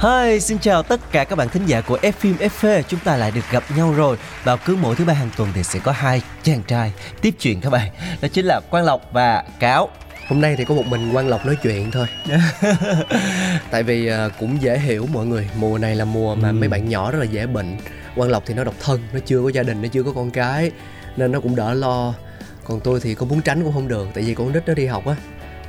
Hi, xin chào tất cả các bạn thính giả của F phim FV. Chúng ta lại được gặp nhau rồi. Vào cứ mỗi thứ ba hàng tuần thì sẽ có hai chàng trai tiếp chuyện các bạn. Đó chính là Quang Lộc và Cáo. Hôm nay thì có một mình Quang Lộc nói chuyện thôi Tại vì à, cũng dễ hiểu mọi người Mùa này là mùa mà Ừ. mấy bạn nhỏ rất là dễ bệnh Quang Lộc thì nó độc thân Nó chưa có gia đình, nó chưa có con cái Nên nó cũng đỡ lo Còn tôi thì có muốn tránh cũng không được Tại vì con nít nó đi học á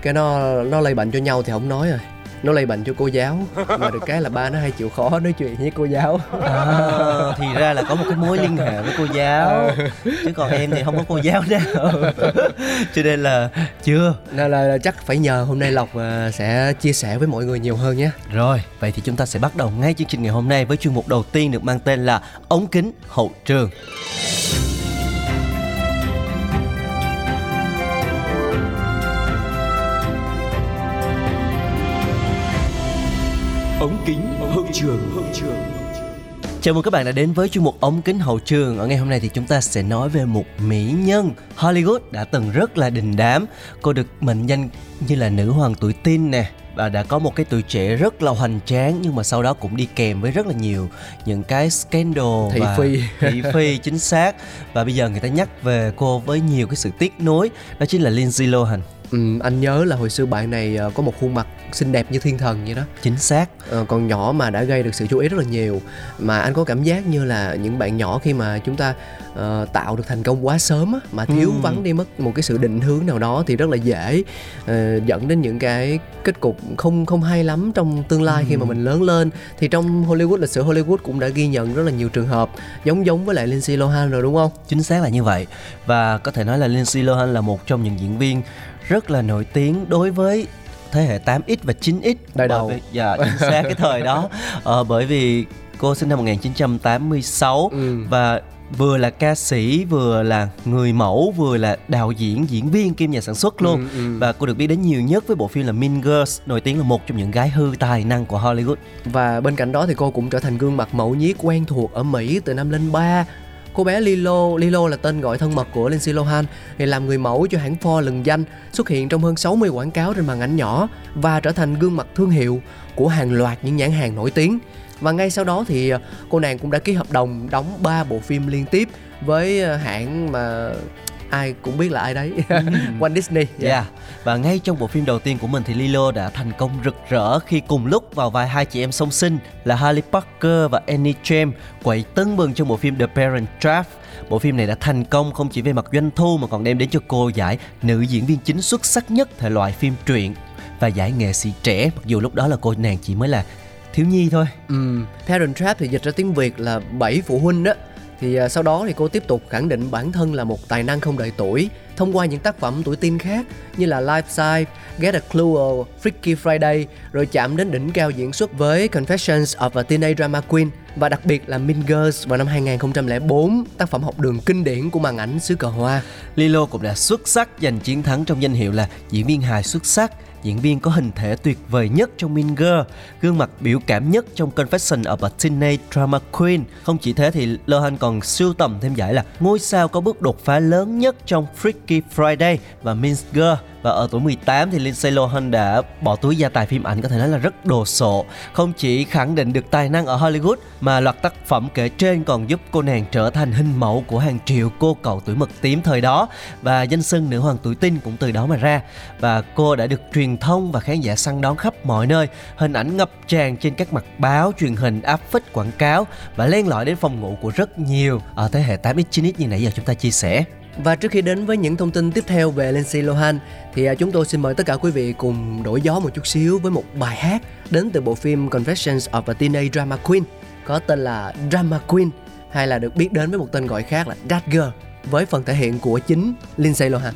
Cái nó nó lây bệnh cho nhau thì không nói rồi nó lây bệnh cho cô giáo mà được cái là ba nó hay chịu khó nói chuyện với cô giáo À, thì ra là có một cái mối liên hệ với cô giáo. Chứ còn em thì không có cô giáo nào. Cho nên là chưa. nên là chắc phải nhờ hôm nay lộc à, sẽ chia sẻ với mọi người nhiều hơn nhé Rồi, vậy thì chúng ta sẽ bắt đầu ngay chương trình ngày hôm nay với chuyên mục đầu tiên được mang tên là ống kính hậu trường. Ống kính hậu trường hậu trường Chào mừng các bạn đã đến với chuyên mục ống kính hậu trường. Ở ngày hôm nay thì chúng ta sẽ nói về một mỹ nhân Hollywood đã từng rất là đình đám. Cô được mệnh danh như là nữ hoàng tuổi teen nè và đã có một cái tuổi trẻ rất là hoành tráng nhưng mà sau đó cũng đi kèm với rất là nhiều những cái scandal Thị và phi. thị phi chính xác và bây giờ người ta nhắc về cô với nhiều cái sự tiếc nuối đó chính là Lindsay Lohan ừ, anh nhớ là hồi xưa bạn này à, có một khuôn mặt xinh đẹp như thiên thần vậy đó. Chính xác. Ờ, còn nhỏ mà đã gây được sự chú ý rất là nhiều. Mà anh có cảm giác như là những bạn nhỏ khi mà chúng ta ờ, tạo được thành công quá sớm á, mà thiếu Ừm. vắng đi mất một cái sự định hướng nào đó thì rất là dễ ờ, dẫn đến những cái kết cục không không hay lắm trong tương lai khi mà mình lớn lên. Thì trong Hollywood lịch sử Hollywood cũng đã ghi nhận rất là nhiều trường hợp giống giống với lại Lindsay Lohan rồi đúng không? Chính xác là như vậy. Và có thể nói là Lindsay Lohan là một trong những diễn viên rất là nổi tiếng đối với thế hệ 8X và 9X Đời đầu. Vì- Dạ, chính xác cái thời đó ờ, Bởi vì cô sinh năm 1986 Ừ. Và vừa là ca sĩ, vừa là người mẫu, vừa là đạo diễn, diễn viên kiêm nhà sản xuất luôn Ừ, ừ. Và cô được biết đến nhiều nhất với bộ phim là Mean Girls Nổi tiếng là một trong những gái hư tài năng của Hollywood Và bên cạnh đó thì cô cũng trở thành gương mặt mẫu nhiếc quen thuộc ở Mỹ từ năm lên 3 Cô bé Lilo, Lilo là tên gọi thân mật của Lindsay Lohan thì làm người mẫu cho hãng Ford lừng danh xuất hiện trong hơn 60 quảng cáo trên màn ảnh nhỏ và trở thành gương mặt thương hiệu của hàng loạt những nhãn hàng nổi tiếng. Và ngay sau đó thì ờ, cô nàng cũng đã ký hợp đồng đóng 3 bộ phim liên tiếp với ờ, hãng mà ai cũng biết là ai đấy Walt Disney Yeah. Và ngay trong bộ phim đầu tiên của mình thì Lilo đã thành công rực rỡ khi cùng lúc vào vai hai chị em song sinh là Harley Parker và Annie James quậy tưng bừng trong bộ phim The Parent Trap. Bộ phim này đã thành công không chỉ về mặt doanh thu mà còn đem đến cho cô giải nữ diễn viên chính xuất sắc nhất thể loại phim truyện và giải nghệ sĩ trẻ mặc dù lúc đó là cô nàng chỉ mới là thiếu nhi thôi. Ừm, Parent Trap thì dịch ra tiếng Việt là bảy phụ huynh đó thì à, sau đó thì cô tiếp tục khẳng định bản thân là một tài năng không đợi tuổi thông qua những tác phẩm tuổi teen khác như là Life Size, Get a Clue, Freaky Friday rồi chạm đến đỉnh cao diễn xuất với Confessions of a Teenage Drama Queen và đặc biệt là Mean Girls vào năm 2004 tác phẩm học đường kinh điển của màn ảnh xứ cờ hoa Lilo cũng đã xuất sắc giành chiến thắng trong danh hiệu là diễn viên hài xuất sắc, diễn viên có hình thể tuyệt vời nhất trong Mean Girl, gương mặt biểu cảm nhất trong Confession of a Teenage Drama Queen. Không chỉ thế thì Lohan còn sưu tầm thêm giải là ngôi sao có bước đột phá lớn nhất trong Freaky Friday và Mean Girl. Và ở tuổi 18 thì Lindsay Lohan đã bỏ túi gia tài phim ảnh có thể nói là rất đồ sộ. Không chỉ khẳng định được tài năng ở Hollywood mà loạt tác phẩm kể trên còn giúp cô nàng trở thành hình mẫu của hàng triệu cô cậu tuổi mực tím thời đó và danh xưng nữ hoàng tuổi tinh cũng từ đó mà ra. Và cô đã được truyền thông và khán giả săn đón khắp mọi nơi. Hình ảnh ngập tràn trên các mặt báo, truyền hình, áp phích quảng cáo và len lỏi đến phòng ngủ của rất nhiều ở thế hệ 8X 9X như nãy giờ chúng ta chia sẻ. Và trước khi đến với những thông tin tiếp theo về Lindsay Lohan, thì à, chúng tôi xin mời tất cả quý vị cùng đổi gió một chút xíu với một bài hát đến từ bộ phim Confessions of a Teenage Drama Queen, có tên là Drama Queen, hay là được biết đến với một tên gọi khác là That Girl với phần thể hiện của chính Lindsay Lohan.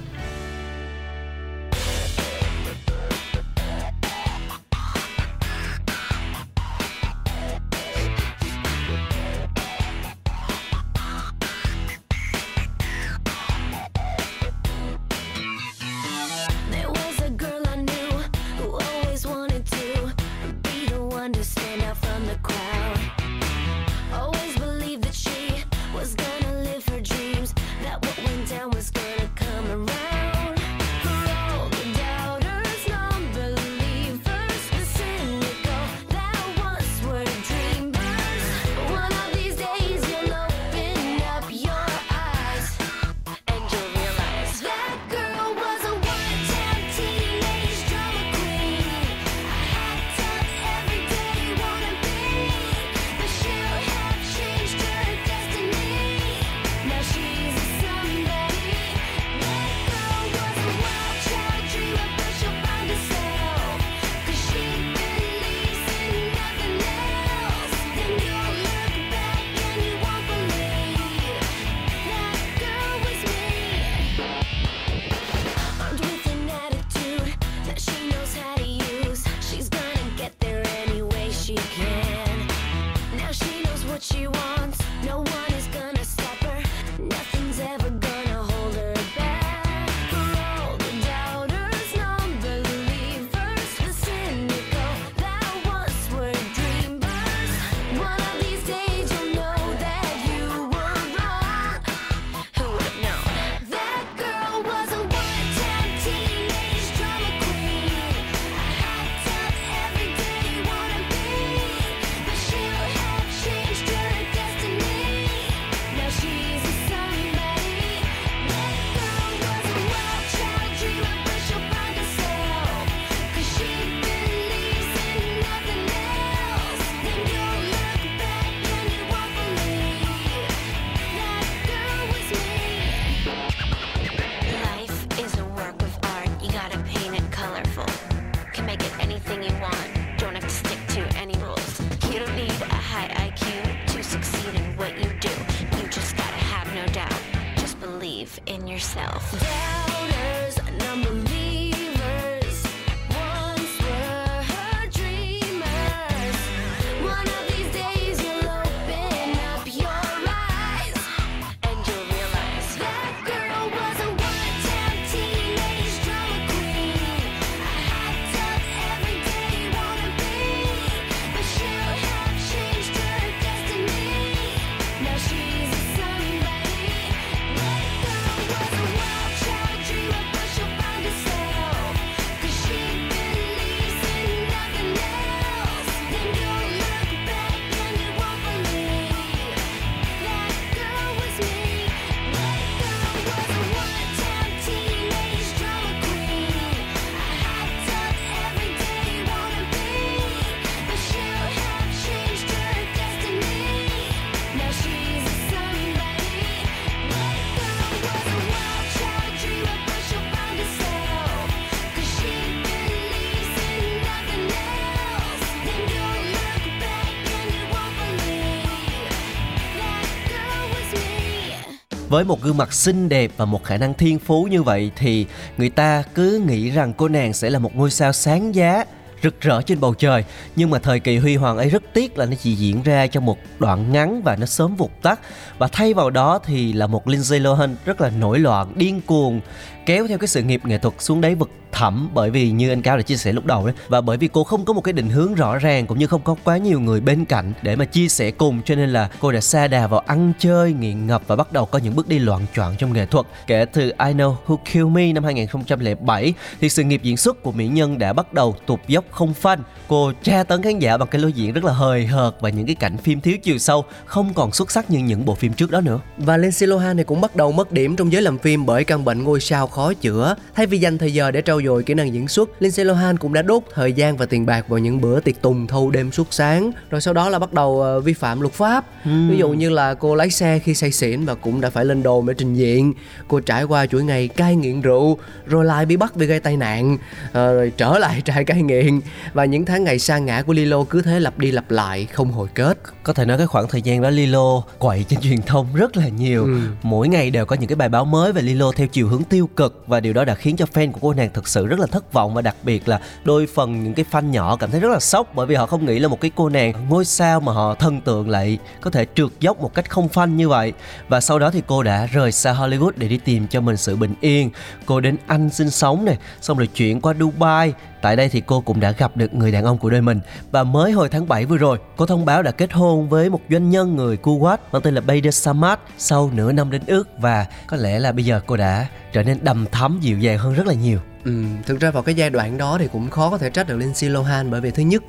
Với một gương mặt xinh đẹp và một khả năng thiên phú như vậy thì người ta cứ nghĩ rằng cô nàng sẽ là một ngôi sao sáng giá, rực rỡ trên bầu trời. Nhưng mà thời kỳ huy hoàng ấy rất tiếc là nó chỉ diễn ra trong một đoạn ngắn và nó sớm vụt tắt. Và thay vào đó thì là một Lindsay Lohan rất là nổi loạn, điên cuồng kéo theo cái sự nghiệp nghệ thuật xuống đáy vực thẳm bởi vì như anh cao đã chia sẻ lúc đầu đấy và bởi vì cô không có một cái định hướng rõ ràng cũng như không có quá nhiều người bên cạnh để mà chia sẻ cùng, cho nên là cô đã xa đà vào ăn chơi nghiện ngập và bắt đầu có những bước đi loạn choạng trong nghệ thuật. Kể từ I Know Who Kill Me năm 2007 thì sự nghiệp diễn xuất của mỹ nhân đã bắt đầu tụt dốc không phanh. Cô tra tấn khán giả bằng cái lối diễn rất là hời hợt và những cái cảnh phim thiếu chiều sâu không còn xuất sắc như những bộ phim trước đó nữa. Và Lindsay Lohan này cũng bắt đầu mất điểm trong giới làm phim bởi căn bệnh ngôi sao khó chữa. Thay vì dành thời giờ để trau dồi kỹ năng diễn xuất, Lindsay Lohan cũng đã đốt thời gian và tiền bạc vào những bữa tiệc tùng thâu đêm suốt sáng. Rồi sau đó là bắt đầu ờ, vi phạm luật pháp. Ví dụ như là cô lái xe khi say xỉn và cũng đã phải lên đồn để trình diện. Cô trải qua chuỗi ngày cai nghiện rượu, rồi lại bị bắt vì gây tai nạn, ờ, rồi trở lại trại cai nghiện và những tháng ngày sa ngã của Lilo cứ thế lặp đi lặp lại không hồi kết. có thể nói cái khoảng thời gian đó Lilo quậy trên truyền thông rất là nhiều Ừ. mỗi ngày đều có những cái bài báo mới về Lilo theo chiều hướng tiêu cực và điều đó đã khiến cho fan của cô nàng thực sự rất là thất vọng và đặc biệt là đôi phần những cái fan nhỏ cảm thấy rất là sốc bởi vì họ không nghĩ là một cái cô nàng ngôi sao mà họ thần tượng lại có thể trượt dốc một cách không phanh như vậy. Và sau đó thì cô đã rời xa Hollywood để đi tìm cho mình sự bình yên. Cô đến Anh sinh sống này xong rồi chuyển qua Dubai Tại đây thì cô cũng đã gặp được người đàn ông của đời mình và mới hồi tháng 7 vừa rồi, cô thông báo đã kết hôn với một doanh nhân người Kuwait mang tên là Bader Samad sau nửa năm đến ước và có lẽ là bây giờ cô đã trở nên đầm thắm dịu dàng hơn rất là nhiều. Ừ, thực ra vào cái giai đoạn đó thì cũng khó có thể trách được Lindsay Lohan bởi vì thứ nhất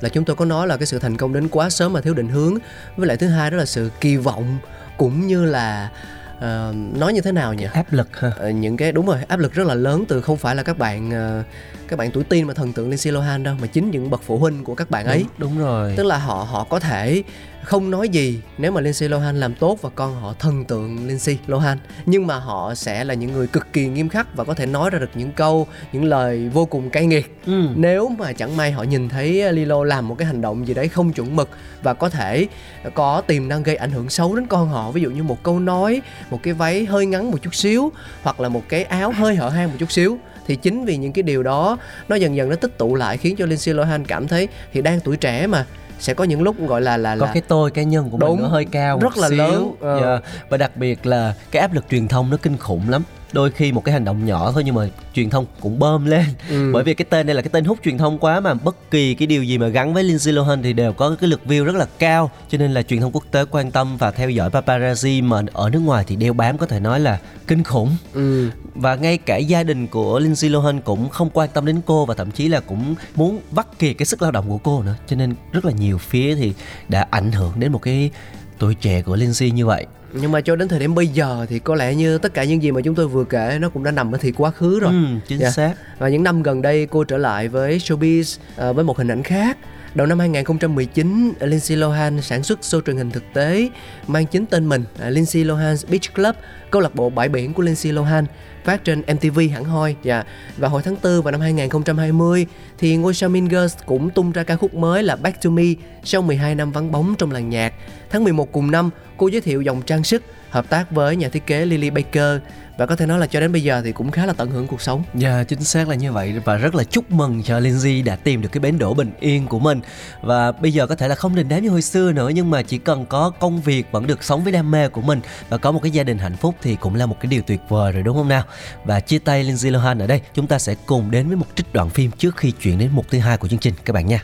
là chúng tôi có nói là cái sự thành công đến quá sớm mà thiếu định hướng với lại thứ hai đó là sự kỳ vọng cũng như là ờ, nói như thế nào nhỉ Áp lực ha. Ờ, những cái đúng rồi áp lực rất là lớn từ không phải là các bạn ờ, các bạn tuổi teen mà thần tượng Lindsay Lohan đâu mà chính những bậc phụ huynh của các bạn ấy Đúng, đúng rồi. tức là họ họ có thể không nói gì nếu mà Lindsay Lohan làm tốt và con họ thần tượng Lindsay Lohan. Nhưng mà họ sẽ là những người cực kỳ nghiêm khắc và có thể nói ra được những câu những lời vô cùng cay nghiệt. Ừ. nếu mà chẳng may họ nhìn thấy Lilo làm một cái hành động gì đấy không chuẩn mực và có thể có tiềm năng gây ảnh hưởng xấu đến con họ ví dụ như một câu nói một cái váy hơi ngắn một chút xíu hoặc là một cái áo hơi hở hang một chút xíu thì chính vì những cái điều đó nó dần dần nó tích tụ lại khiến cho Lindsay Lohan cảm thấy thì đang tuổi trẻ mà sẽ có những lúc gọi là là có là cái tôi cá nhân của Đúng. mình nó hơi cao Rất một là xíu. lớn. Ờ. Dạ. và đặc biệt là cái áp lực truyền thông nó kinh khủng lắm đôi khi một cái hành động nhỏ thôi nhưng mà truyền thông cũng bơm lên. Ừ. bởi vì cái tên này là cái tên hút truyền thông quá mà bất kỳ cái điều gì mà gắn với Lindsay Lohan thì đều có cái lượt view rất là cao. Cho nên là truyền thông quốc tế quan tâm và theo dõi paparazzi mà ở nước ngoài thì đeo bám có thể nói là kinh khủng. Ừ. và ngay cả gia đình của Lindsay Lohan cũng không quan tâm đến cô và thậm chí là cũng muốn vắt kiệt cái sức lao động của cô nữa. Cho nên rất là nhiều phía thì đã ảnh hưởng đến một cái tuổi trẻ của Lindsay như vậy nhưng mà cho đến thời điểm bây giờ thì có lẽ như tất cả những gì mà chúng tôi vừa kể nó cũng đã nằm ở thì quá khứ rồi ừ, chính Dạ. xác Và những năm gần đây cô trở lại với showbiz à, với một hình ảnh khác. Đầu năm 2019, Lindsay Lohan sản xuất show truyền hình thực tế mang chính tên mình à, Lindsay Lohan's Beach Club, câu lạc bộ bãi biển của Lindsay Lohan phát trên MTV hẳn hoi. và Và hồi tháng 4 vào năm 2020 thì ngôi sao Mean Girls cũng tung ra ca khúc mới là Back to Me sau 12 năm vắng bóng trong làng nhạc. Tháng 11 cùng năm, Cô giới thiệu dòng trang sức hợp tác với nhà thiết kế Lily Baker và có thể nói là cho đến bây giờ thì cũng khá là tận hưởng cuộc sống. Dạ chính xác là như vậy và rất là chúc mừng cho Lindsay đã tìm được cái bến đỗ bình yên của mình và bây giờ có thể là không đình đám như hồi xưa nữa nhưng mà chỉ cần có công việc vẫn được sống với đam mê của mình và có một cái gia đình hạnh phúc thì cũng là một cái điều tuyệt vời rồi đúng không nào? Và chia tay Lindsay Lohan ở đây chúng ta sẽ cùng đến với một trích đoạn phim trước khi chuyển đến mục thứ hai của chương trình các bạn nha.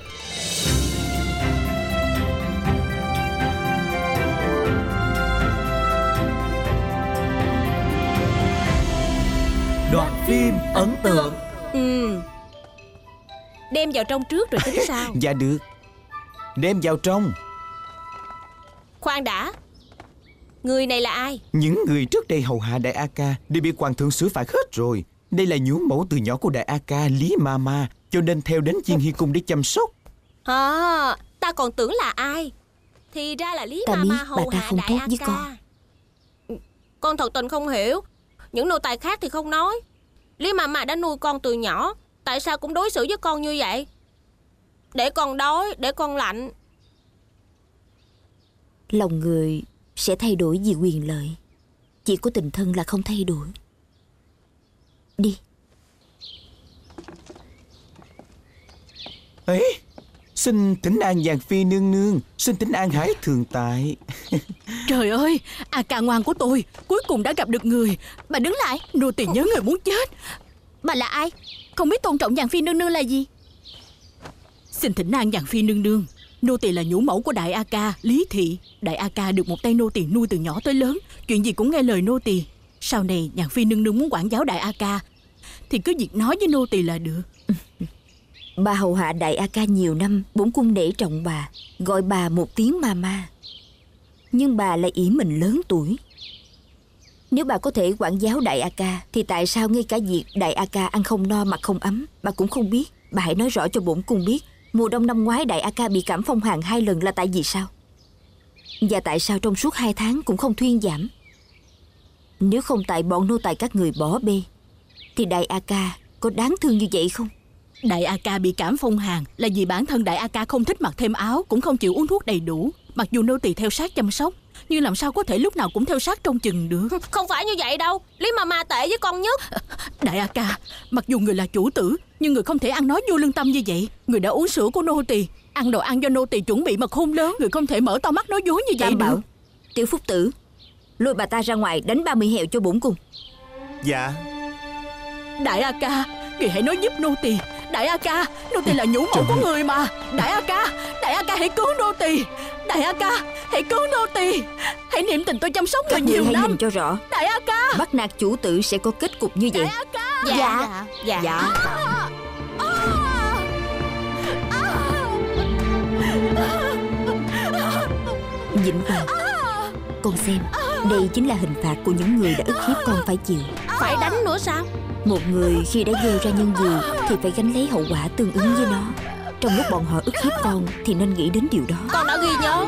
Đoạn phim ấn tượng. Ừ. Đem vào trong trước rồi tính sao Dạ được. Đem vào trong. Khoan đã Người này là ai? Những người trước đây hầu hạ Đại A Ca Đều bị hoàng thượng xử phạt hết rồi. Đây là nhũ mẫu từ nhỏ của Đại A Ca Lý Mama Cho nên theo đến Chiên Hy Cung để chăm sóc. À Ta còn tưởng là ai? Thì ra là Lý Ta Mama biết hầu bà ta hạ không đại tốt A với ca. con. Con thật tình không hiểu. Những nô tài khác thì không nói. Lý Mama đã nuôi con từ nhỏ. Tại sao cũng đối xử với con như vậy? Để con đói Để con lạnh. Lòng người sẽ thay đổi vì quyền lợi. Chỉ có tình thân là không thay đổi. Đi. Ấy Xin thỉnh an Giàng Phi nương nương Xin thỉnh an Hải thường tại. Trời ơi, à ca ngoan của tôi Cuối cùng đã gặp được người. Bà đứng lại, nô tỳ nhớ người muốn chết. Bà là ai? Không biết tôn trọng Giàng Phi nương nương là gì? Xin thỉnh an Giàng Phi nương nương Nô tỳ là nhũ mẫu của Đại A Ca, Lý Thị. Đại A Ca được một tay nô tỳ nuôi từ nhỏ tới lớn. Chuyện gì cũng nghe lời nô tỳ. Sau này nhàn Phi nương nương muốn quản giáo Đại A Ca Thì cứ việc nói với nô tỳ là được. Bà hầu hạ đại A ca nhiều năm Bổn cung nể trọng bà Gọi bà một tiếng mama Nhưng bà lại ý mình lớn tuổi. Nếu bà có thể quản giáo đại A ca Thì tại sao ngay cả việc đại A ca ăn không no mặc không ấm Bà cũng không biết. Bà hãy nói rõ cho bổn cung biết. Mùa đông năm ngoái đại A ca bị cảm phong hàn hai lần là tại vì sao? Và tại sao trong suốt hai tháng cũng không thuyên giảm? Nếu không tại bọn nô tài các người bỏ bê Thì đại A ca có đáng thương như vậy không? Đại A Ca bị cảm phong hàn là vì bản thân Đại A Ca không thích mặc thêm áo, cũng không chịu uống thuốc đầy đủ. Mặc dù nô tỳ theo sát chăm sóc, nhưng làm sao có thể lúc nào cũng theo sát trong chừng được. Không phải như vậy đâu Lý Mama tệ với con nhất Đại A Ca, mặc dù người là chủ tử, nhưng người không thể ăn nói vô lương tâm như vậy. Người đã uống sữa của nô tỳ, ăn đồ ăn do nô tỳ chuẩn bị mà khôn lớn, người không thể mở to mắt nói dối như vậy Tam bảo. Tiểu Phúc Tử Lôi bà ta ra ngoài đánh 30 heo cho bổn cung Dạ Đại A Ca, người hãy nói giúp nô tỳ. Đại A Ca, nô tỳ là nhũ mẫu của người mà. Đại A Ca, Đại A Ca hãy cứu nô tỳ. Đại A Ca, hãy cứu nô tỳ. Hãy niệm tình tôi chăm sóc người Các người nhiều hãy năm. nhìn cho rõ. Đại A Ca, Bắt nạt chủ tử sẽ có kết cục như vậy. Đại A Ca. Dạ Dạ, Dạ Vĩnh Hoàng Con xem Đây chính là hình phạt của những người đã ức hiếp con phải chịu. Phải đánh nữa sao? Một người khi đã gieo ra nhân gì Thì phải gánh lấy hậu quả tương ứng với nó. Trong lúc bọn họ ức hiếp con Thì nên nghĩ đến điều đó. Con đã ghi nhớ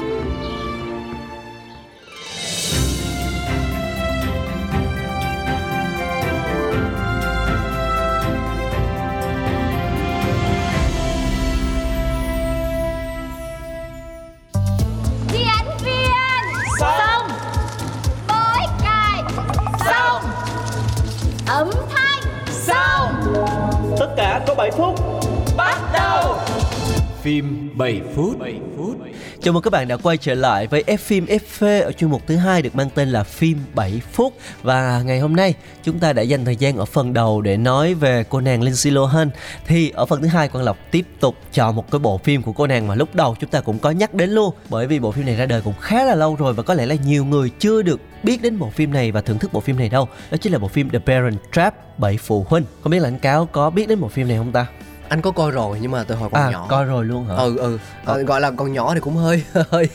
Ấm thanh Xong tất cả có 7 phút. Phim 7 phút. 7 phút Chào mừng các bạn đã quay trở lại với F phim FV ở chuyên mục thứ hai được mang tên là phim 7 phút. Và ngày hôm nay, chúng ta đã dành thời gian ở phần đầu để nói về cô nàng Lindsay Lohan. Thì ở phần thứ hai, Quang Lộc tiếp tục chọn một cái bộ phim của cô nàng mà lúc đầu chúng ta cũng có nhắc đến luôn. Bởi vì bộ phim này ra đời cũng khá là lâu rồi và có lẽ là nhiều người chưa được biết đến bộ phim này và thưởng thức bộ phim này đâu. Đó chính là bộ phim The Parent Trap, bảy phụ huynh. Không biết là anh cáo có biết đến bộ phim này không ta? Anh có coi rồi nhưng mà từ hồi còn à nhỏ. coi rồi luôn hả? Ừ ừ. Ờ, gọi là còn nhỏ thì cũng hơi hơi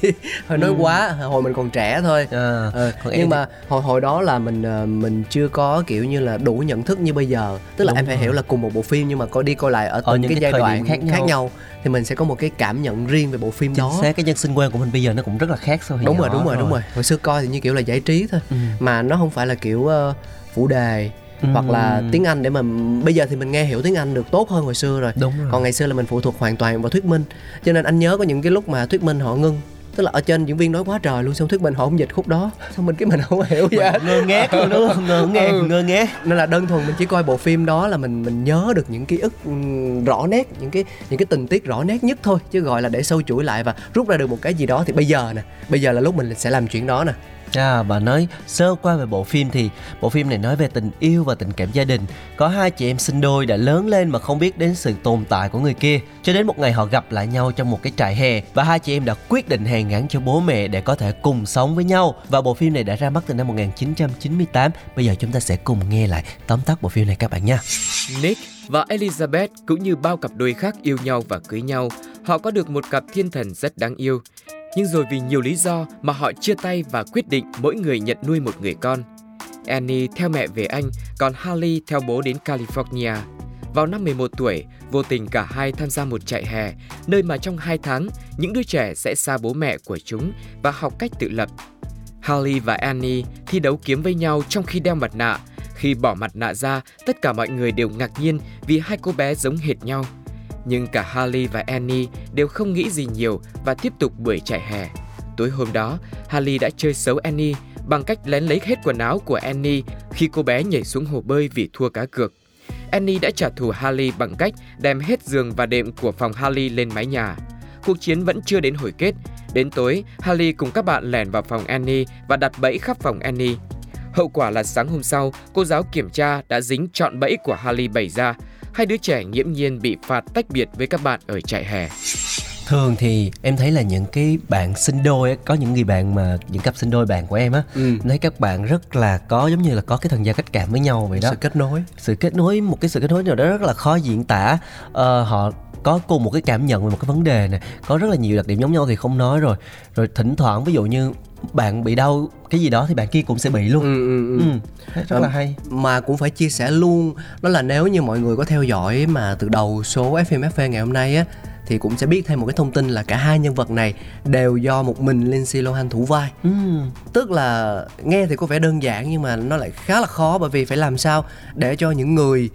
hơi nói quá. Hồi mình còn trẻ thôi. À, Ờ, còn em nhưng thì- mà hồi hồi đó là mình ờ, mình chưa có kiểu như là đủ nhận thức như bây giờ. Tức là Đúng em phải rồi. hiểu là cùng một bộ phim nhưng mà coi đi coi lại ở từng những cái, cái giai đoạn khác nhau. khác nhau. thì mình sẽ có một cái cảm nhận riêng về bộ phim chính đó. xác cái nhân sinh quan của mình bây giờ nó cũng rất là khác so với đúng rồi đúng rồi đúng rồi. Hồi xưa coi thì như kiểu là giải trí thôi. Ừ. mà nó không phải là kiểu ờ, phụ đề hoặc là Ừ. tiếng Anh để mà bây giờ thì mình nghe hiểu tiếng Anh được tốt hơn hồi xưa rồi. Đúng rồi. Còn ngày xưa là mình phụ thuộc hoàn toàn vào thuyết minh. Cho nên anh nhớ có những cái lúc mà thuyết minh họ ngưng tức là ở trên diễn viên nói quá trời luôn xong thuyết minh họ không dịch khúc đó. Xong mình cái mình không hiểu. Gì hết ngơ ngác luôn đúng không? Ngơ ngác Ừ. ngơ ngác. Nên là đơn thuần mình chỉ coi bộ phim đó là mình mình nhớ được những ký ức rõ nét những cái những cái tình tiết rõ nét nhất thôi chứ gọi là để sâu chuỗi lại và rút ra được một cái gì đó. Thì bây giờ nè bây giờ là lúc mình sẽ làm chuyện đó nè À, bà nói sơ qua về bộ phim thì bộ phim này nói về tình yêu và tình cảm gia đình. Có hai chị em sinh đôi đã lớn lên mà không biết đến sự tồn tại của người kia. Cho đến một ngày họ gặp lại nhau trong một cái trại hè và hai chị em đã quyết định hàn gắn cho bố mẹ để có thể cùng sống với nhau. Và bộ phim này đã ra mắt từ năm 1998. Bây giờ chúng ta sẽ cùng nghe lại tóm tắt bộ phim này các bạn nha. Nick và Elizabeth cũng như bao cặp đôi khác yêu nhau và cưới nhau, họ có được một cặp thiên thần rất đáng yêu. Nhưng rồi vì nhiều lý do mà họ chia tay và quyết định mỗi người nhận nuôi một người con. Annie theo mẹ về Anh, còn Harley theo bố đến California. Vào năm 11 tuổi, vô tình cả hai tham gia một trại hè, nơi mà trong 2 tháng, những đứa trẻ sẽ xa bố mẹ của chúng và học cách tự lập. Harley và Annie thi đấu kiếm với nhau trong khi đeo mặt nạ. Khi bỏ mặt nạ ra, tất cả mọi người đều ngạc nhiên vì hai cô bé giống hệt nhau. Nhưng cả Harley và Annie đều không nghĩ gì nhiều và tiếp tục buổi chạy hè. Tối hôm đó, Harley đã chơi xấu Annie bằng cách lén lấy hết quần áo của Annie khi cô bé nhảy xuống hồ bơi vì thua cá cược. Annie đã trả thù Harley bằng cách đem hết giường và đệm của phòng Harley lên mái nhà. Cuộc chiến vẫn chưa đến hồi kết. Đến tối, Harley cùng các bạn lẻn vào phòng Annie và đặt bẫy khắp phòng Annie. Hậu quả là sáng hôm sau, cô giáo kiểm tra đã dính trọn bẫy của Harley bày ra. Hai đứa trẻ nghiễm nhiên bị phạt tách biệt với các bạn ở trại hè. Thường thì em thấy là những cái bạn sinh đôi á, có những người bạn mà những cặp sinh đôi bạn của em á, Ừ. thấy các bạn rất là có giống như là có cái thần giao cách cảm với nhau vậy đó. sự kết nối sự kết nối một cái sự kết nối nào đó rất là khó diễn tả ờ, họ có cùng một cái cảm nhận về một cái vấn đề này có rất là nhiều đặc điểm giống nhau thì không nói rồi rồi thỉnh thoảng ví dụ như bạn bị đau cái gì đó thì bạn kia cũng sẽ bị luôn ừ, ừ, ừ. ừ. rất là hay mà cũng phải chia sẻ luôn đó là nếu như mọi người có theo dõi mà từ đầu số FM FV ngày hôm nay á thì cũng sẽ biết thêm một cái thông tin là cả hai nhân vật này đều do một mình Lindsay Lohan thủ vai. ừ. Tức là nghe thì có vẻ đơn giản nhưng mà nó lại khá là khó bởi vì phải làm sao để cho những người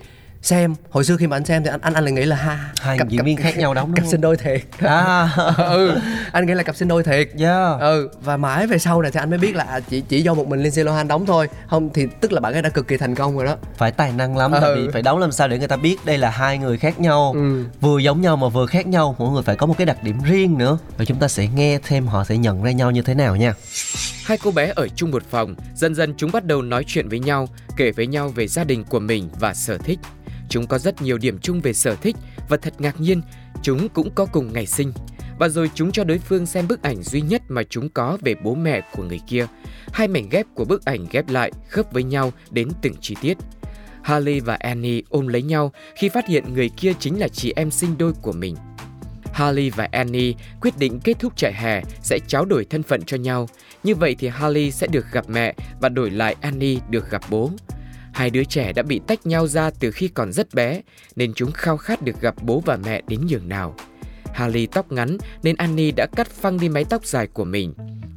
xem hồi xưa khi mà anh xem thì anh anh anh lại nghĩ là ha hai diễn viên khác nhau đóng đúng cặp sinh đôi thiệt. À. Ừ anh nghĩ là cặp sinh đôi thiệt. Yeah. ừ và mãi về sau này thì anh mới biết là à, chỉ chỉ do một mình Lindsay Lohan đóng thôi. Không thì tức là bạn ấy đã cực kỳ thành công rồi đó. Phải tài năng lắm Ừ. tại vì phải đóng làm sao để người ta biết đây là hai người khác nhau. Ừ. vừa giống nhau mà vừa khác nhau mỗi người phải có một cái đặc điểm riêng nữa. Và chúng ta sẽ nghe thêm họ sẽ nhận ra nhau như thế nào nha. Hai cô bé ở chung một phòng, dần dần chúng bắt đầu nói chuyện với nhau, kể với nhau về gia đình của mình và sở thích. Chúng có rất nhiều điểm chung về sở thích và thật ngạc nhiên, chúng cũng có cùng ngày sinh. Và rồi chúng cho đối phương xem bức ảnh duy nhất mà chúng có về bố mẹ của người kia. Hai mảnh ghép của bức ảnh ghép lại khớp với nhau đến từng chi tiết. Harley và Annie ôm lấy nhau khi phát hiện người kia chính là chị em sinh đôi của mình. Harley và Annie quyết định kết thúc trại hè sẽ tráo đổi thân phận cho nhau. Như vậy thì Harley sẽ được gặp mẹ và đổi lại Annie được gặp bố. Hai đứa trẻ đã bị tách nhau ra từ khi còn rất bé, nên chúng khao khát được gặp bố và mẹ đến nhường nào. Harley tóc ngắn nên Annie đã cắt phăng đi mái tóc dài của mình.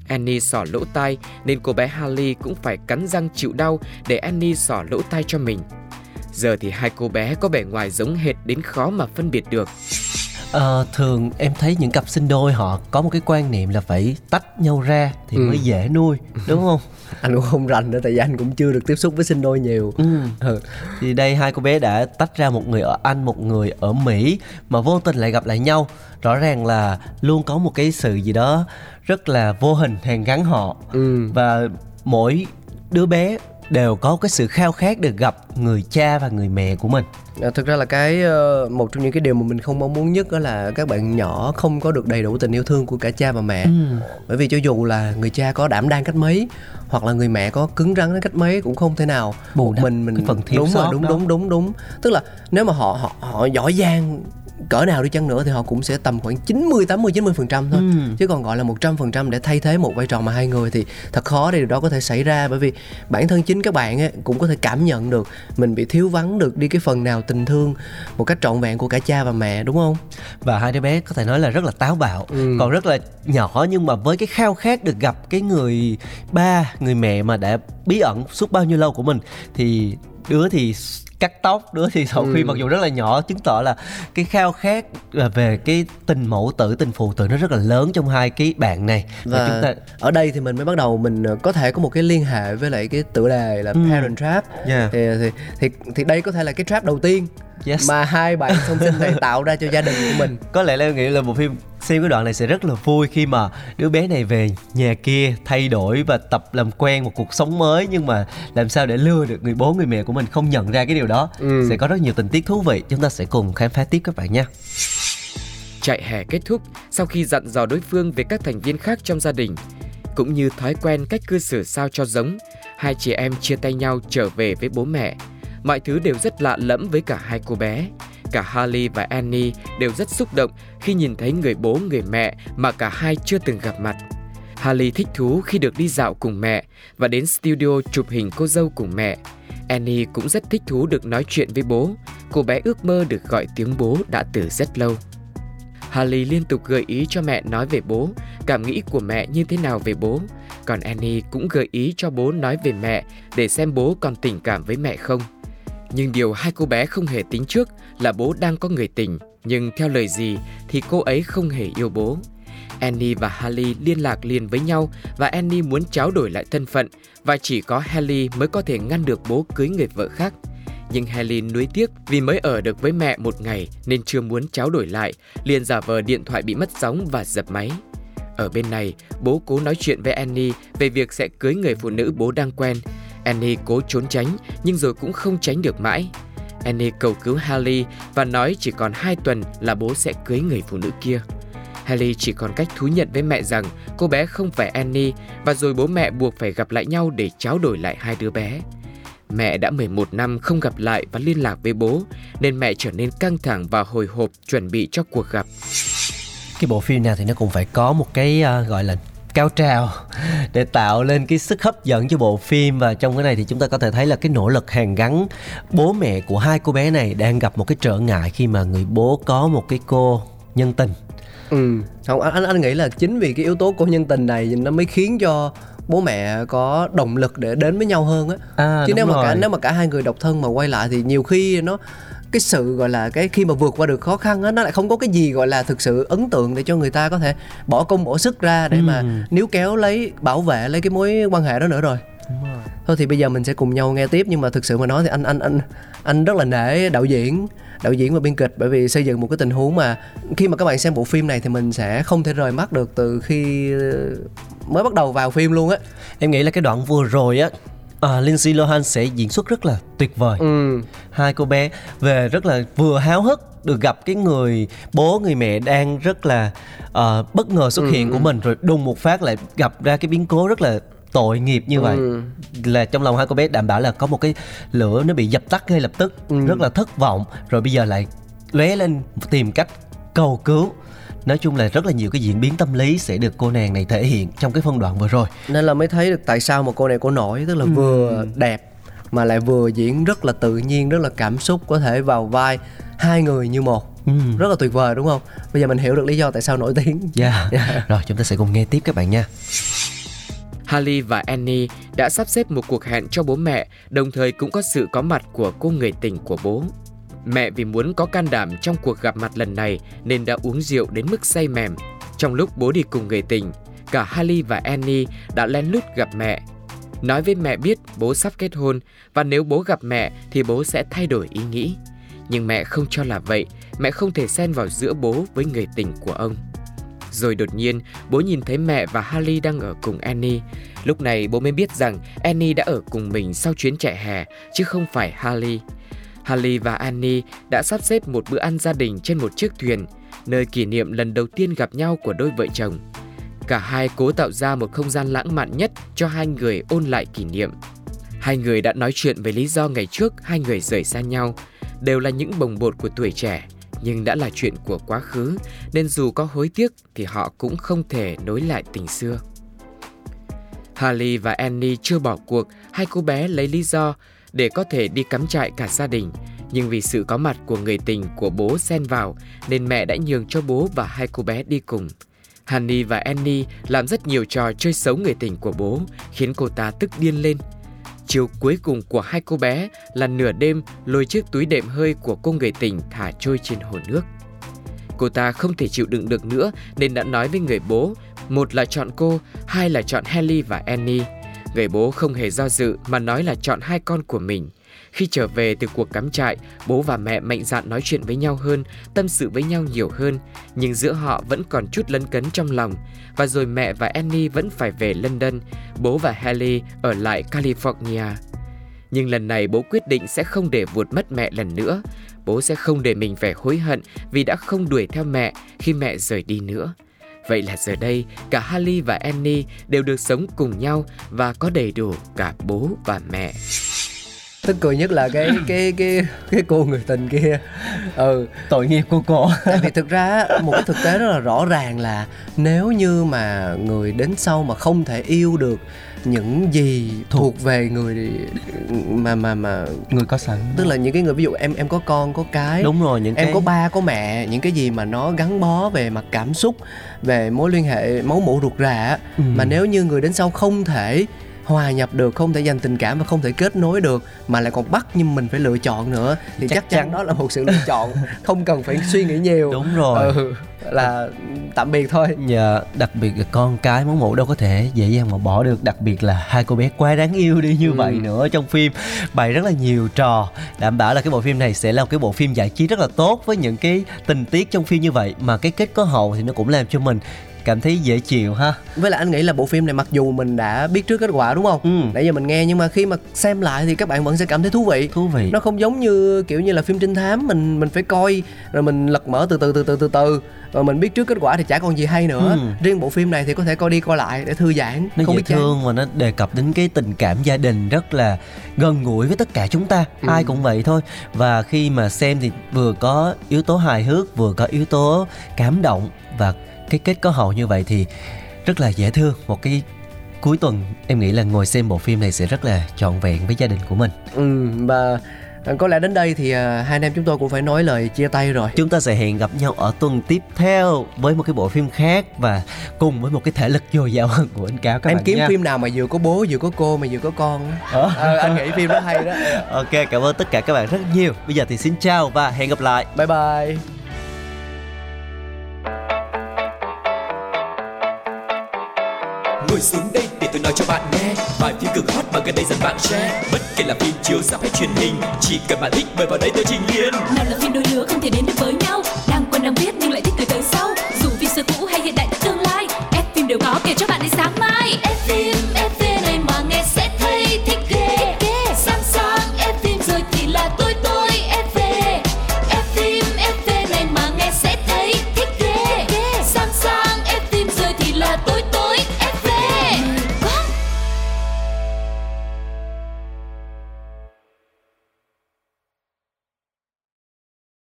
Annie sỏ lỗ tai nên cô bé Harley cũng phải cắn răng chịu đau để Annie sỏ lỗ tai cho mình. Giờ thì hai cô bé có vẻ ngoài giống hệt đến khó mà phân biệt được. Ờ, thường em thấy những cặp sinh đôi họ có một cái quan niệm là phải tách nhau ra thì Ừ. mới dễ nuôi đúng không anh cũng không rành nữa tại vì anh cũng chưa được tiếp xúc với sinh đôi nhiều ừ. ừ. thì đây hai cô bé đã tách ra một người ở anh một người ở mỹ mà vô tình lại gặp lại nhau rõ ràng là luôn có một cái sự gì đó rất là vô hình hàn gắn họ Ừ. và mỗi đứa bé đều có cái sự khao khát được gặp người cha và người mẹ của mình À, thực ra là cái ờ, một trong những cái điều mà mình không mong muốn nhất đó là các bạn nhỏ không có được đầy đủ tình yêu thương của cả cha và mẹ Ừ. bởi vì cho dù là người cha có đảm đang cách mấy hoặc là người mẹ có cứng rắn đến cách mấy cũng không thể nào Bù mình mình cái phần thiếu đúng rồi đúng đó. đúng đúng đúng tức là nếu mà họ họ họ giỏi giang cỡ nào đi chăng nữa thì họ cũng sẽ tầm khoảng 90 80 90 phần trăm thôi Ừ. chứ còn gọi là 100 phần trăm để thay thế một vai trò mà hai người thì thật khó để điều đó có thể xảy ra bởi vì bản thân chính các bạn ấy cũng có thể cảm nhận được mình bị thiếu vắng được đi cái phần nào tình thương một cách trọn vẹn của cả cha và mẹ đúng không và hai đứa bé có thể nói là rất là táo bạo Ừ. còn rất là nhỏ nhưng mà với cái khao khát được gặp cái người ba người mẹ mà đã bí ẩn suốt bao nhiêu lâu của mình thì đứa thì cắt tóc đứa thì Thảo Ừ. Khuyên mặc dù rất là nhỏ chứng tỏ là cái khao khát về cái tình mẫu tử tình phụ tử nó rất là lớn trong hai cái bạn này và, và chúng ta ở đây thì mình mới bắt đầu mình ờ, có thể có một cái liên hệ với lại cái tựa đề là Ừ. Parent Trap Yeah. thì, thì thì thì đây có thể là cái trap đầu tiên Yes. mà hai bạn song sinh này tạo ra cho gia đình của mình có lẽ là em nghĩ là bộ phim xem cái đoạn này sẽ rất là vui khi mà đứa bé này về nhà kia thay đổi và tập làm quen một cuộc sống mới nhưng mà làm sao để lừa được người bố người mẹ của mình không nhận ra cái điều đó Ừ. sẽ có rất nhiều tình tiết thú vị chúng ta sẽ cùng khám phá tiếp các bạn nha Chạy hè kết thúc sau khi dặn dò đối phương về các thành viên khác trong gia đình. Cũng như thói quen cách cư xử sao cho giống, hai chị em chia tay nhau trở về với bố mẹ. Mọi thứ đều rất lạ lẫm với cả hai cô bé. Cả Harley và Annie đều rất xúc động khi nhìn thấy người bố người mẹ mà cả hai chưa từng gặp mặt. Harley thích thú khi được đi dạo cùng mẹ và đến studio chụp hình cô dâu cùng mẹ. Annie cũng rất thích thú được nói chuyện với bố. Cô bé ước mơ được gọi tiếng bố đã từ rất lâu. Harley liên tục gợi ý cho mẹ nói về bố, cảm nghĩ của mẹ như thế nào về bố. Còn Annie cũng gợi ý cho bố nói về mẹ để xem bố còn tình cảm với mẹ không. Nhưng điều hai cô bé không hề tính trước là bố đang có người tình, nhưng theo lời gì thì cô ấy không hề yêu bố. Annie và Harley liên lạc liền với nhau và Annie muốn tráo đổi lại thân phận và chỉ có Harley mới có thể ngăn được bố cưới người vợ khác. Nhưng Helen nuối tiếc vì mới ở được với mẹ một ngày nên chưa muốn tráo đổi lại, liền giả vờ điện thoại bị mất sóng và dập máy. Ở bên này, bố cố nói chuyện với Annie về việc sẽ cưới người phụ nữ bố đang quen. Annie cố trốn tránh nhưng rồi cũng không tránh được mãi. Annie cầu cứu Harley và nói chỉ còn 2 tuần là bố sẽ cưới người phụ nữ kia. Harley chỉ còn cách thú nhận với mẹ rằng cô bé không phải Annie và rồi bố mẹ buộc phải gặp lại nhau để tráo đổi lại hai đứa bé. Mẹ đã 11 năm không gặp lại và liên lạc với bố nên mẹ trở nên căng thẳng và hồi hộp chuẩn bị cho cuộc gặp. cái bộ phim nào thì nó cũng phải có một cái uh, gọi là cao trào để tạo lên cái sức hấp dẫn cho bộ phim. Và trong cái này thì chúng ta có thể thấy là cái nỗ lực hàn gắn bố mẹ của hai cô bé này đang gặp một cái trở ngại khi mà người bố có một cái cô nhân tình. Ừ. Không anh anh nghĩ là chính vì cái yếu tố cô nhân tình này nó mới khiến cho bố mẹ có động lực để đến với nhau hơn á. À, chứ nếu mà cả rồi. nếu mà cả hai người độc thân mà quay lại thì nhiều khi nó cái sự gọi là cái khi mà vượt qua được khó khăn á nó lại không có cái gì gọi là thực sự ấn tượng để cho người ta có thể bỏ công bỏ sức ra để mà Ừ. níu kéo lấy bảo vệ lấy cái mối quan hệ đó nữa rồi. Thôi thì bây giờ mình sẽ cùng nhau nghe tiếp nhưng mà thực sự mà nói thì anh anh anh anh rất là nể đạo diễn đạo diễn và biên kịch bởi vì xây dựng một cái tình huống mà khi mà các bạn xem bộ phim này thì mình sẽ không thể rời mắt được từ khi ờ, mới bắt đầu vào phim luôn á. Em nghĩ là cái đoạn vừa rồi á à, Lindsay Lohan sẽ diễn xuất rất là tuyệt vời. Ừ. Hai cô bé về rất là vừa háo hức được gặp cái người bố người mẹ đang rất là ờ, bất ngờ xuất Ừ, hiện của mình rồi đùng một phát lại gặp ra cái biến cố rất là tội nghiệp như vậy. Ừ. là trong lòng hai cô bé đảm bảo là có một cái lửa nó bị dập tắt ngay lập tức Ừ. rất là thất vọng rồi bây giờ lại lóe lên tìm cách cầu cứu nói chung là rất là nhiều cái diễn biến tâm lý sẽ được cô nàng này thể hiện trong cái phân đoạn vừa rồi. Nên là mới thấy được tại sao mà cô này cô nổi tức là vừa đẹp mà lại vừa diễn rất là tự nhiên rất là cảm xúc có thể vào vai hai người như một. Ừ. rất là tuyệt vời đúng không? Bây giờ mình hiểu được lý do tại sao nổi tiếng. Yeah. rồi chúng ta sẽ cùng nghe tiếp các bạn nha. Harley và Annie đã sắp xếp một cuộc hẹn cho bố mẹ, đồng thời cũng có sự có mặt của cô người tình của bố. Mẹ vì muốn có can đảm trong cuộc gặp mặt lần này nên đã uống rượu đến mức say mềm. Trong lúc bố đi cùng người tình, cả Harley và Annie đã lén lút gặp mẹ. Nói với mẹ biết bố sắp kết hôn và nếu bố gặp mẹ thì bố sẽ thay đổi ý nghĩ. Nhưng mẹ không cho là vậy, mẹ không thể xen vào giữa bố với người tình của ông. Rồi đột nhiên, bố nhìn thấy mẹ và Harley đang ở cùng Annie. Lúc này bố mới biết rằng Annie đã ở cùng mình sau chuyến chạy hè, chứ không phải Harley. Harley và Annie đã sắp xếp một bữa ăn gia đình trên một chiếc thuyền, nơi kỷ niệm lần đầu tiên gặp nhau của đôi vợ chồng. Cả hai cố tạo ra một không gian lãng mạn nhất cho hai người ôn lại kỷ niệm. Hai người đã nói chuyện về lý do ngày trước hai người rời xa nhau, đều là những bồng bột của tuổi trẻ, nhưng đã là chuyện của quá khứ, nên dù có hối tiếc thì họ cũng không thể nối lại tình xưa. Harley và Annie chưa bỏ cuộc, hai cô bé lấy lý do để có thể đi cắm trại cả gia đình. Nhưng vì sự có mặt của người tình của bố xen vào nên mẹ đã nhường cho bố và hai cô bé đi cùng. Honey và Annie làm rất nhiều trò chơi xấu người tình của bố khiến cô ta tức điên lên. Chiều cuối cùng của hai cô bé là nửa đêm lôi chiếc túi đệm hơi của cô người tình thả trôi trên hồ nước. Cô ta không thể chịu đựng được nữa nên đã nói với người bố, một là chọn cô, hai là chọn Haley và Annie. Người bố không hề do dự mà nói là chọn hai con của mình. Khi trở về từ cuộc cắm trại, bố và mẹ mạnh dạn nói chuyện với nhau hơn, tâm sự với nhau nhiều hơn, nhưng giữa họ vẫn còn chút lấn cấn trong lòng. Và rồi mẹ và Annie vẫn phải về London, bố và Haley ở lại California. Nhưng lần này bố quyết định sẽ không để vụt mất mẹ lần nữa. Bố sẽ không để mình phải hối hận vì đã không đuổi theo mẹ khi mẹ rời đi nữa. Vậy là giờ đây, cả Harley và Annie đều được sống cùng nhau và có đầy đủ cả bố và mẹ. tức cười nhất là cái cái cái cái cô người tình kia. Ừ. Tội nghiệp của cô. Tại vì thực ra một cái thực tế rất là rõ ràng là nếu như mà người đến sau mà không thể yêu được những gì thuộc về người mà mà mà người có sẵn tức là những cái người ví dụ em em có con có cái đúng rồi những em cái có ba có mẹ những cái gì mà nó gắn bó về mặt cảm xúc về mối liên hệ máu mủ ruột rà á, Ừ. mà nếu như người đến sau không thể hòa nhập được không thể dành tình cảm và không thể kết nối được mà lại còn bắt nhưng mình phải lựa chọn nữa. Thì chắc, Chắc chắn đó là một sự lựa chọn. Không cần phải suy nghĩ nhiều. Đúng rồi. Ừ, là tạm biệt thôi. Dạ, đặc biệt là con cái máu mủ đâu có thể dễ dàng mà bỏ được. Đặc biệt là hai cô bé quá đáng yêu đi như Ừ. vậy nữa Trong phim. Bày rất là nhiều trò. Đảm bảo là cái bộ phim này sẽ là một cái bộ phim giải trí rất là tốt Với những cái tình tiết trong phim như vậy. Mà cái kết có hậu thì nó cũng làm cho mình cảm thấy dễ chịu ha. Với lại anh nghĩ là bộ phim này mặc dù mình đã biết trước kết quả đúng không? Ừ. nãy giờ mình nghe nhưng mà khi mà xem lại thì các bạn vẫn sẽ cảm thấy thú vị. Thú vị. Nó không giống như kiểu như là phim trinh thám mình mình phải coi rồi mình lật mở từ từ từ từ từ từ. Rồi mình biết trước kết quả thì chả còn gì hay nữa. Ừ. riêng bộ phim này thì có thể coi đi coi lại để thư giãn nó không dễ biết thương và nó đề cập đến cái tình cảm gia đình rất là gần gũi với tất cả chúng ta. Ừ. ai cũng vậy thôi. Và khi mà xem thì vừa có yếu tố hài hước vừa có yếu tố cảm động và cái kết có hậu như vậy thì rất là dễ thương. Một cái cuối tuần em nghĩ là ngồi xem bộ phim này sẽ rất là trọn vẹn với gia đình của mình. Ừ và à, có lẽ đến đây thì à, hai anh em chúng tôi cũng phải nói lời chia tay rồi. Chúng ta sẽ hẹn gặp nhau ở tuần tiếp theo với một cái bộ phim khác và cùng với một cái thể lực dồi dào hơn của anh cáo các em bạn kiếm nha. phim nào mà vừa có bố vừa có cô mà vừa có con. Ờ. Ờ, anh nghĩ phim đó hay đó. Ok cảm ơn tất cả các bạn rất nhiều. Bây giờ thì xin chào và hẹn gặp lại. Bye bye Ngồi xuống đây để tôi nói cho bạn nghe. Bài phim cực hot mà gần đây dần bạn share. Bất kể là phim chiếu rạp hay truyền hình, Chỉ cần bạn thích mời vào đây tôi trình liền. Nào là phim đôi lứa không thể đến được với nhau. Đang quen đang biết nhưng lại thích người tới sau. Dù phim xưa cũ hay hiện đại tương lai, F phim đều có kể cho bạn đến sáng mai. F phim